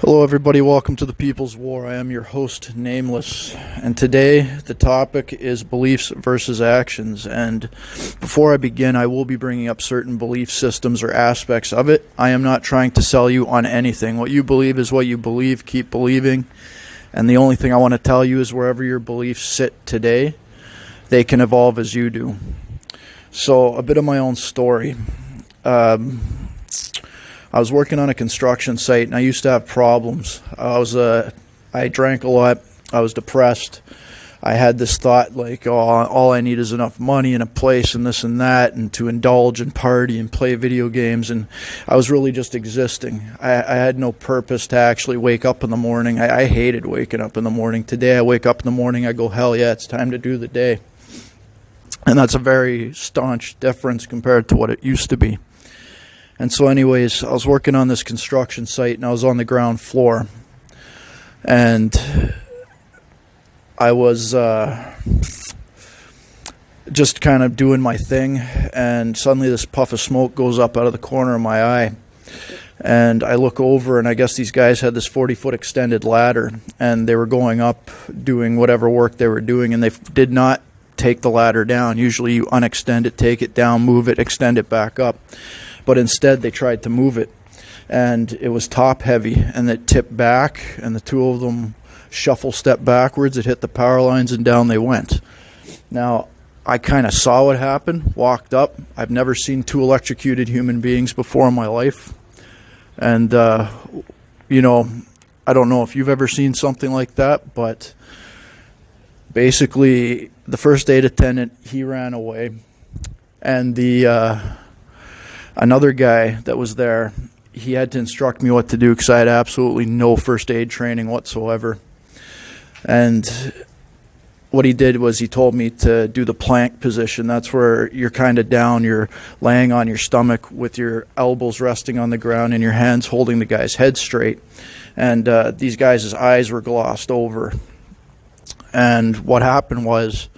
Hello, everybody. Welcome to the People's War. I am your host, Nameless. And today, the topic is beliefs versus actions. And before I begin, I will be bringing up certain belief systems or aspects of it. I am not trying to sell you on anything. What you believe is what you believe. Keep believing. And the only thing I want to tell you is wherever your beliefs sit today, they can evolve as you do. So, a bit of my own story. Um, I was working on a construction site, and I used to have problems. I was uh, I drank a lot. I was depressed. I had this thought like, oh, all I need is enough money and a place and this and that, and to indulge and party and play video games. And I was really just existing. I, I had no purpose to actually wake up in the morning. I, I hated waking up in the morning. Today, I wake up in the morning, I go, hell yeah, it's time to do the day. And that's a very staunch difference compared to what it used to be. And so, anyways, I was working on this construction site and I was on the ground floor. And I was uh, just kind of doing my thing. And suddenly, this puff of smoke goes up out of the corner of my eye. And I look over, and I guess these guys had this 40 foot extended ladder, and they were going up doing whatever work they were doing, and they did not take the ladder down. Usually, you unextend it, take it down, move it, extend it back up but instead they tried to move it. And it was top heavy and it tipped back and the two of them shuffle step backwards. It hit the power lines and down they went. Now i kind of saw what happened walked up. I've never seen two electrocuted human beings before in my life. And uh, you know i don't know if you've ever seen something like that but basically the first aid attendant he ran away. And the uh, another guy that was there, he had to instruct me what to do because I had absolutely no first aid training whatsoever. And what he did was he told me to do the plank position. That's where you're kind of down, you're laying on your stomach with your elbows resting on the ground and your hands holding the guy's head straight. And uh, these guys' eyes were glossed over. And what happened was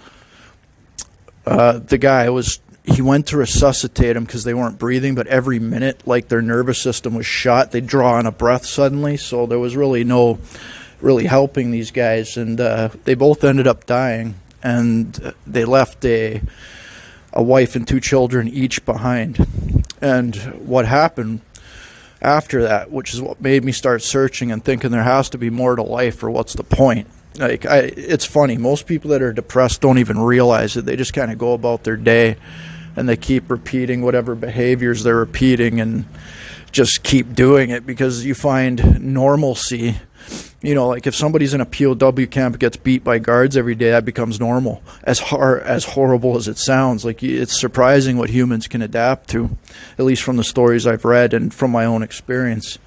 uh, the guy was he went to resuscitate them because they weren't breathing, but every minute, like their nervous system was shot, they'd draw on a breath suddenly. So there was really no really helping these guys, and uh, they both ended up dying. And they left a a wife and two children each behind. And what happened after that, which is what made me start searching and thinking there has to be more to life, or what's the point? Like, I, it's funny. Most people that are depressed don't even realize it. They just kind of go about their day and they keep repeating whatever behaviors they're repeating and just keep doing it because you find normalcy. You know, like if somebody's in a POW camp gets beat by guards every day, that becomes normal. As hard, as horrible as it sounds, like it's surprising what humans can adapt to, at least from the stories I've read and from my own experience.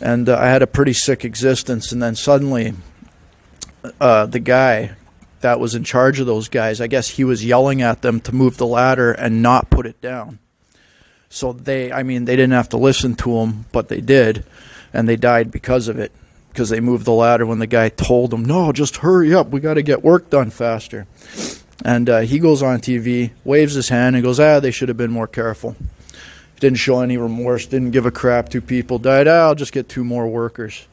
And uh, I had a pretty sick existence, and then suddenly, uh, the guy that was in charge of those guys, I guess he was yelling at them to move the ladder and not put it down. So they, I mean, they didn't have to listen to him, but they did, and they died because of it, because they moved the ladder when the guy told them, "No, just hurry up, we got to get work done faster." And uh, he goes on TV, waves his hand, and goes, "Ah, they should have been more careful." Didn't show any remorse, didn't give a crap. Two people died. Ah, I'll just get two more workers.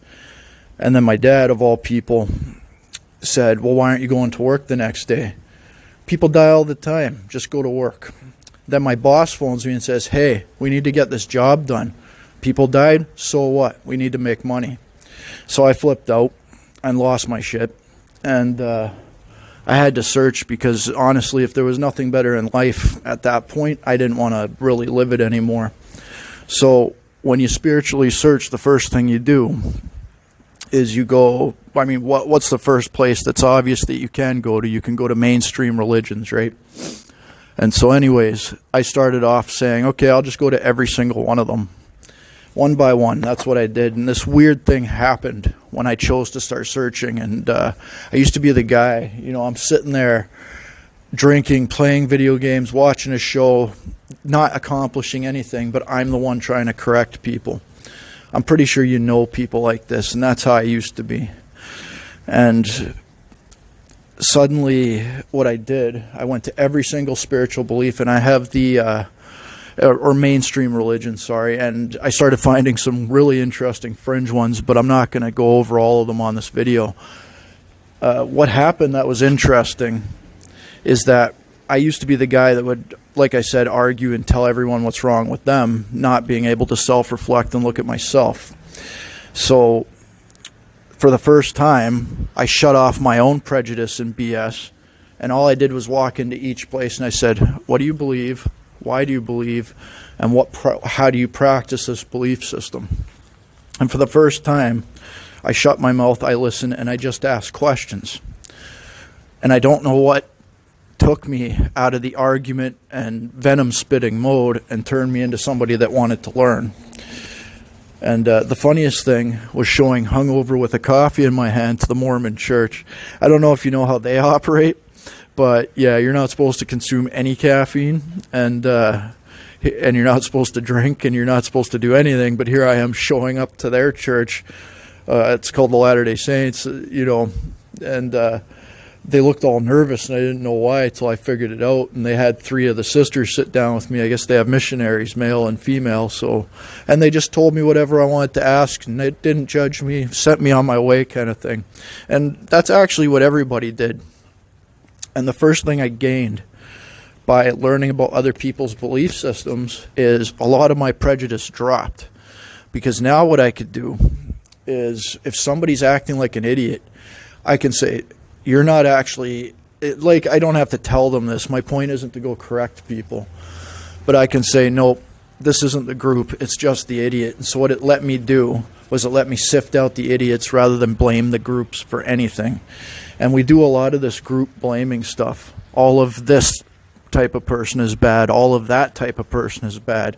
And then my dad, of all people, said, Well, why aren't you going to work the next day? People die all the time. Just go to work. Then my boss phones me and says, Hey, we need to get this job done. People died, so what? We need to make money. So I flipped out and lost my shit. And uh, I had to search because honestly, if there was nothing better in life at that point, I didn't want to really live it anymore. So when you spiritually search, the first thing you do is you go I mean what what's the first place that's obvious that you can go to? You can go to mainstream religions right? And so anyways I started off saying okay I'll just go to every single one of them. One by one that's what I did. And this weird thing happened when I chose to start searching. And uh, I used to be the guy you know I'm sitting there drinking playing video games watching a show not accomplishing anything but I'm the one trying to correct people. I'm pretty sure you know people like this, and that's how I used to be. And suddenly, what I did, I went to every single spiritual belief, and I have the uh, or, mainstream religion, sorry, and I started finding some really interesting fringe ones, but I'm not going to go over all of them on this video. Uh, what happened that was interesting is that I used to be the guy that would, like I said, argue and tell everyone what's wrong with them, not being able to self reflect and look at myself. So, for the first time, I shut off my own prejudice and BS, and all I did was walk into each place and I said, What do you believe? Why do you believe? And what how do you practice this belief system? And for the first time, I shut my mouth, I listen, and I just ask questions. And I don't know what took me out of the argument and venom spitting mode and turned me into somebody that wanted to learn. And uh, the funniest thing was showing hungover with a coffee in my hand to the Mormon church. I don't know if you know how they operate, but yeah, you're not supposed to consume any caffeine, and uh, and you're not supposed to drink, and you're not supposed to do anything. But here I am showing up to their church. Uh, it's called the Latter Day Saints, you know, and uh, they looked all nervous, and I didn't know why until I figured it out. And they had three of the sisters sit down with me. I guess they have missionaries, male and female. So, and they just told me whatever I wanted to ask, and they didn't judge me, sent me on my way, kind of thing. And that's actually what everybody did. And the first thing I gained by learning about other people's belief systems is a lot of my prejudice dropped. Because now what I could do is if somebody's acting like an idiot, I can say, you're not actually it, like I don't have to tell them this. My point isn't to go correct people, but I can say nope. This isn't the group. It's just the idiot. And so what it let me do was it let me sift out the idiots rather than blame the groups for anything. And we do a lot of this group blaming stuff. All of this type of person is bad. All of that type of person is bad.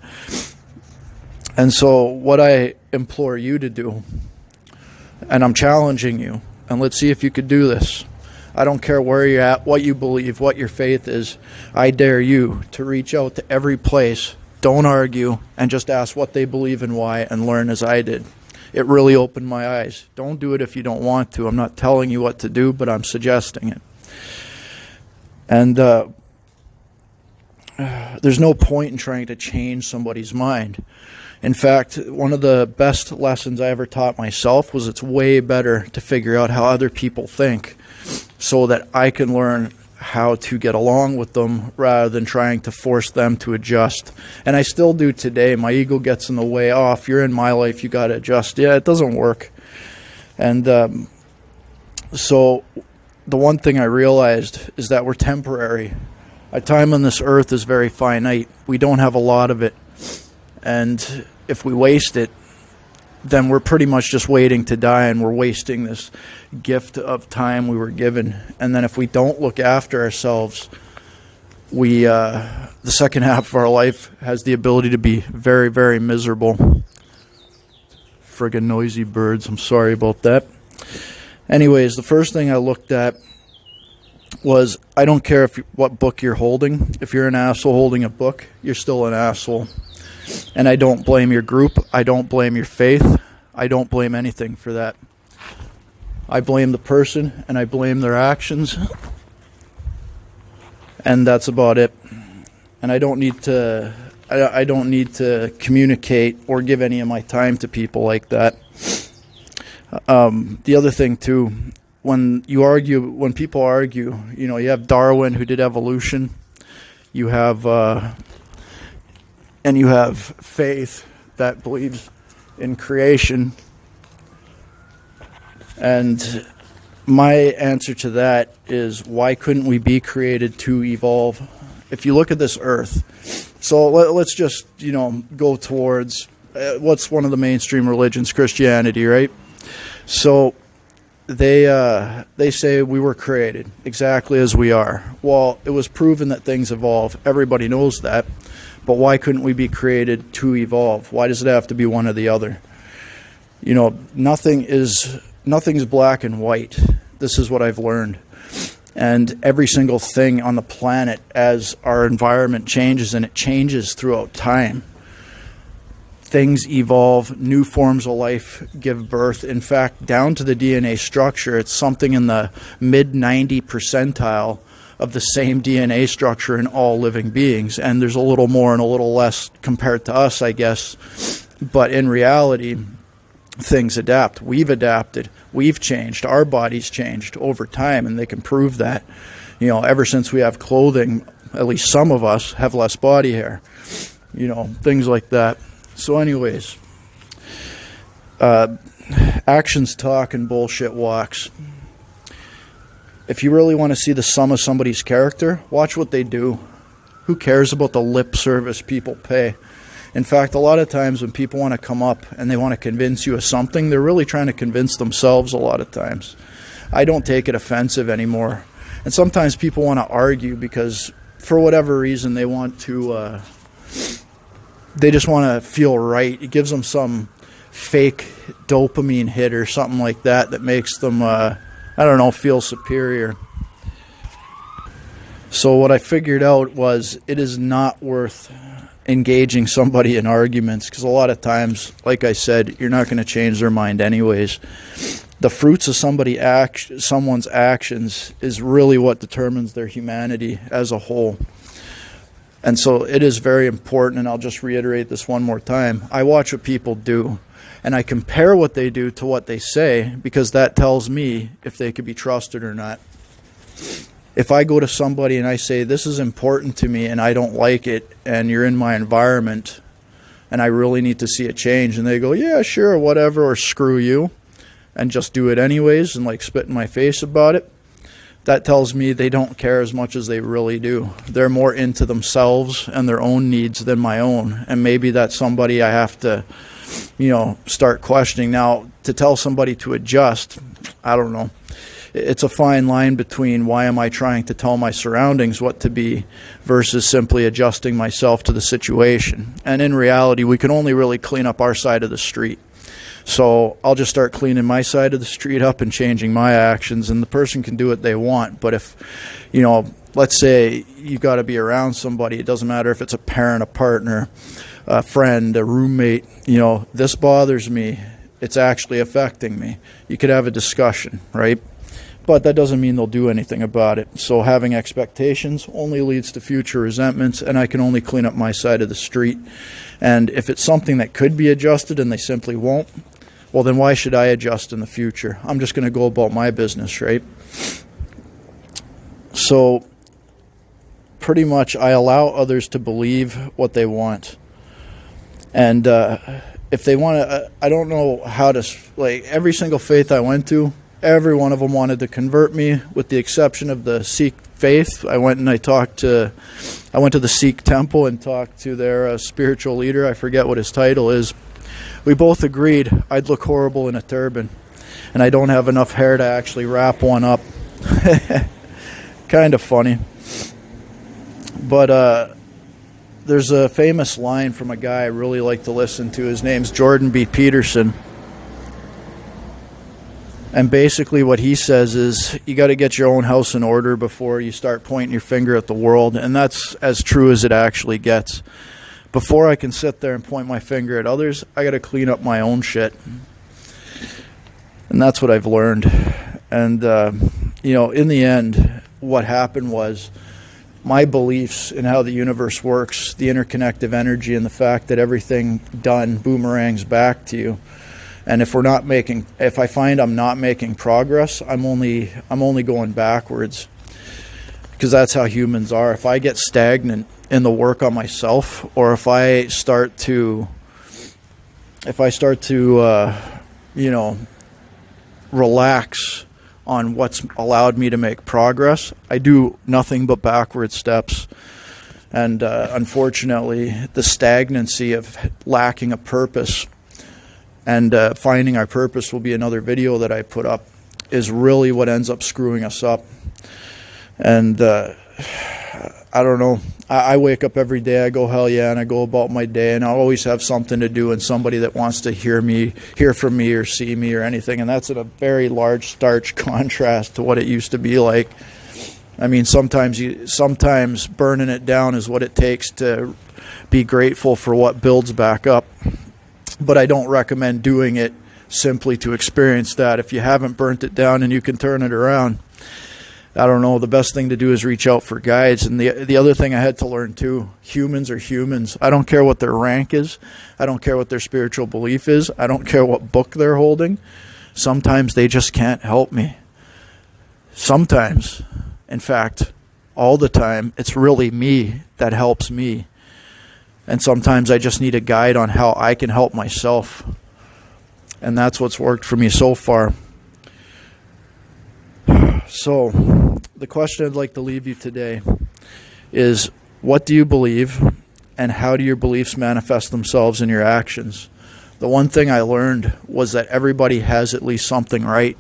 And so what I implore you to do, and I'm challenging you, and let's see if you could do this I don't care where you're at, what you believe, what your faith is. I dare you to reach out to every place. Don't argue and just ask what they believe and why and learn as I did. It really opened my eyes. Don't do it if you don't want to. I'm not telling you what to do, but I'm suggesting it. And uh, there's no point in trying to change somebody's mind. In fact, one of the best lessons I ever taught myself was it's way better to figure out how other people think so that I can learn how to get along with them rather than trying to force them to adjust. And I still do today. My ego gets in the way. Oh, you're in my life, you got to adjust. Yeah, it doesn't work. And um, so the one thing I realized is that we're temporary. Our time on this earth is very finite. We don't have a lot of it. And if we waste it, then we're pretty much just waiting to die and we're wasting this gift of time we were given. And then if we don't look after ourselves, we uh, the second half of our life has the ability to be very, very miserable. Friggin' noisy birds. I'm sorry about that. Anyways, the first thing I looked at was I don't care if what book you're holding. If you're an asshole holding a book, you're still an asshole. And I don't blame your group. I don't blame your faith. I don't blame anything for that. I blame the person and I blame their actions. And that's about it. And I don't need to I, don't need to communicate or give any of my time to people like that. Um, the other thing too, when you argue, when people argue, you know, you have Darwin who did evolution. You have uh, and you have faith that believes in creation. And my answer to that is why couldn't we be created to evolve? If you look at this earth, so let, us just, you know, go towards uh, what's one of the mainstream religions, Christianity, right? So they uh, they say we were created exactly as we are. Well, it was proven that things evolve. Everybody knows that. But why couldn't we be created to evolve? Why does it have to be one or the other? You know, nothing is nothing's black and white. This is what I've learned. And every single thing on the planet as our environment changes and it changes throughout time. Things evolve, new forms of life give birth. In fact, down to the DNA structure, it's something in the mid 90 percentile of the same DNA structure in all living beings. And there's a little more and a little less compared to us, I guess. But in reality, things adapt. We've adapted. We've changed. Our bodies changed over time, and they can prove that. You know, ever since we have clothing, at least some of us have less body hair. You know, things like that. So, anyways, uh, actions talk and bullshit walks. If you really want to see the sum of somebody's character, watch what they do. Who cares about the lip service people pay? In fact, a lot of times when people want to come up and they want to convince you of something, they're really trying to convince themselves a lot of times. I don't take it offensive anymore. And sometimes people want to argue because, for whatever reason, they want to, uh, they just want to feel right. It gives them some fake dopamine hit or something like that that makes them, uh, I don't know, feel superior. So, what I figured out was it is not worth engaging somebody in arguments because a lot of times, like I said, you're not going to change their mind anyways. The fruits of somebody act, someone's actions is really what determines their humanity as a whole. And so it is very important, and I'll just reiterate this one more time. I watch what people do, and I compare what they do to what they say because that tells me if they could be trusted or not if I go to somebody and I say, This is important to me and I don't like it, and you're in my environment and I really need to see a change, and they go, Yeah, sure, whatever, or screw you, and just do it anyways and like spit in my face about it, that tells me they don't care as much as they really do. They're more into themselves and their own needs than my own. And maybe that's somebody I have to, you know, start questioning. Now, to tell somebody to adjust, I don't know it's a fine line between why am I trying to tell my surroundings what to be versus simply adjusting myself to the situation. And in reality, we can only really clean up our side of the street. So I'll just start cleaning my side of the street up and changing my actions, and the person can do what they want. But if, you know, let's say you've got to be around somebody, it doesn't matter if it's a parent, a partner, a friend, a roommate, you know, this bothers me. It's actually affecting me. You could have a discussion, right? but that doesn't mean they'll do anything about it. So having expectations only leads to future resentments, and I can only clean up my side of the street. And if it's something that could be adjusted and they simply won't, well, then why should I adjust in the future? I'm just going to go about my business, right? So, pretty much, I allow others to believe what they want. And uh, if they want to, uh, I don't know how to, like, every single faith I went to, every one of them wanted to convert me, with the exception of the Sikh faith. I went and I talked to, I went to the Sikh temple and talked to their uh, spiritual leader. I forget what his title is. We both agreed I'd look horrible in a turban, and I don't have enough hair to actually wrap one up. kind of funny, but uh, there's a famous line from a guy I really like to listen to. His name's Jordan B. Peterson and basically, what he says is you got to get your own house in order before you start pointing your finger at the world. And that's as true as it actually gets. Before I can sit there and point my finger at others, I got to clean up my own shit. And that's what I've learned. And, uh, you know, in the end, what happened was my beliefs in how the universe works, the interconnective energy, and the fact that everything done boomerangs back to you. And if we're not making if i find i'm not making progress i'm only i'm only going backwards. Because that's how humans are. If i get stagnant in the work on myself or if i start to if i start to uh, you know relax on what's allowed me to make progress i do nothing but backward steps and uh, unfortunately the stagnancy of lacking a purpose and uh, finding our purpose will be another video that I put up is really what ends up screwing us up. And uh, I don't know. I, I, wake up every day. I go hell yeah, and I go about my day, and I always have something to do and somebody that wants to hear me, hear from me, or see me or anything. And that's in a very large starch contrast to what it used to be like. I mean, sometimes you sometimes burning it down is what it takes to be grateful for what builds back up but I don't recommend doing it simply to experience that. If you haven't burnt it down and you can turn it around, I don't know. The best thing to do is reach out for guides. And the the other thing I had to learn too: humans are humans. I don't care what their rank is. I don't care what their spiritual belief is. I don't care what book they're holding. Sometimes they just can't help me. Sometimes, in fact, all the time, it's really me that helps me. And sometimes I just need a guide on how I can help myself. And that's what's worked for me so far. So, the question I'd like to leave you today is what do you believe and how do your beliefs manifest themselves in your actions? The one thing I learned was that everybody has at least something right.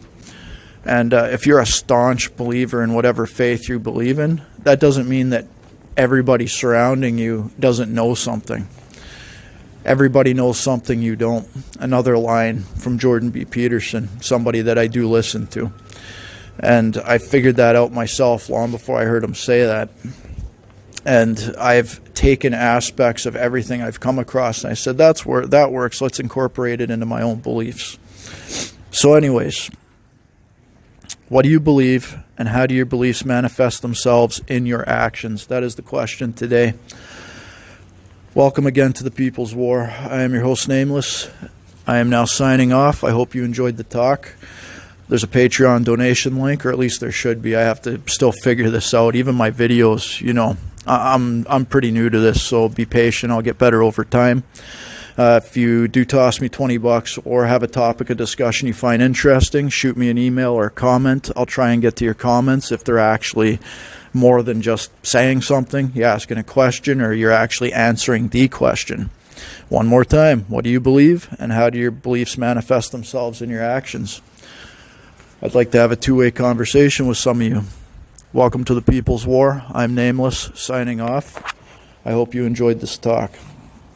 And uh, if you're a staunch believer in whatever faith you believe in, that doesn't mean that everybody surrounding you doesn't know something. Everybody knows something you don't. Another line from Jordan B. Peterson, somebody that I do listen to. And I figured that out myself long before I heard him say that. And I've taken aspects of everything I've come across and I said, that's where that works. Let's incorporate it into my own beliefs. So, anyways, what do you believe and how do your beliefs manifest themselves in your actions? That is the question today. Welcome again to the People's War. I am your host, Nameless. I am now signing off. I hope you enjoyed the talk there's a Patreon donation link, or at least there should be. I have to still figure this out. Even my videos, you know, I'm I'm pretty new to this, so be patient. I'll get better over time. Uh, if you do toss me 20 bucks or have a topic of discussion you find interesting, shoot me an email or comment. I'll try and get to your comments if they're actually more than just saying something. You're asking a question or you're actually answering the question. One more time, what do you believe and how do your beliefs manifest themselves in your actions? I'd like to have a two way conversation with some of you. Welcome to the People's War. I'm Nameless, signing off. I hope you enjoyed this talk.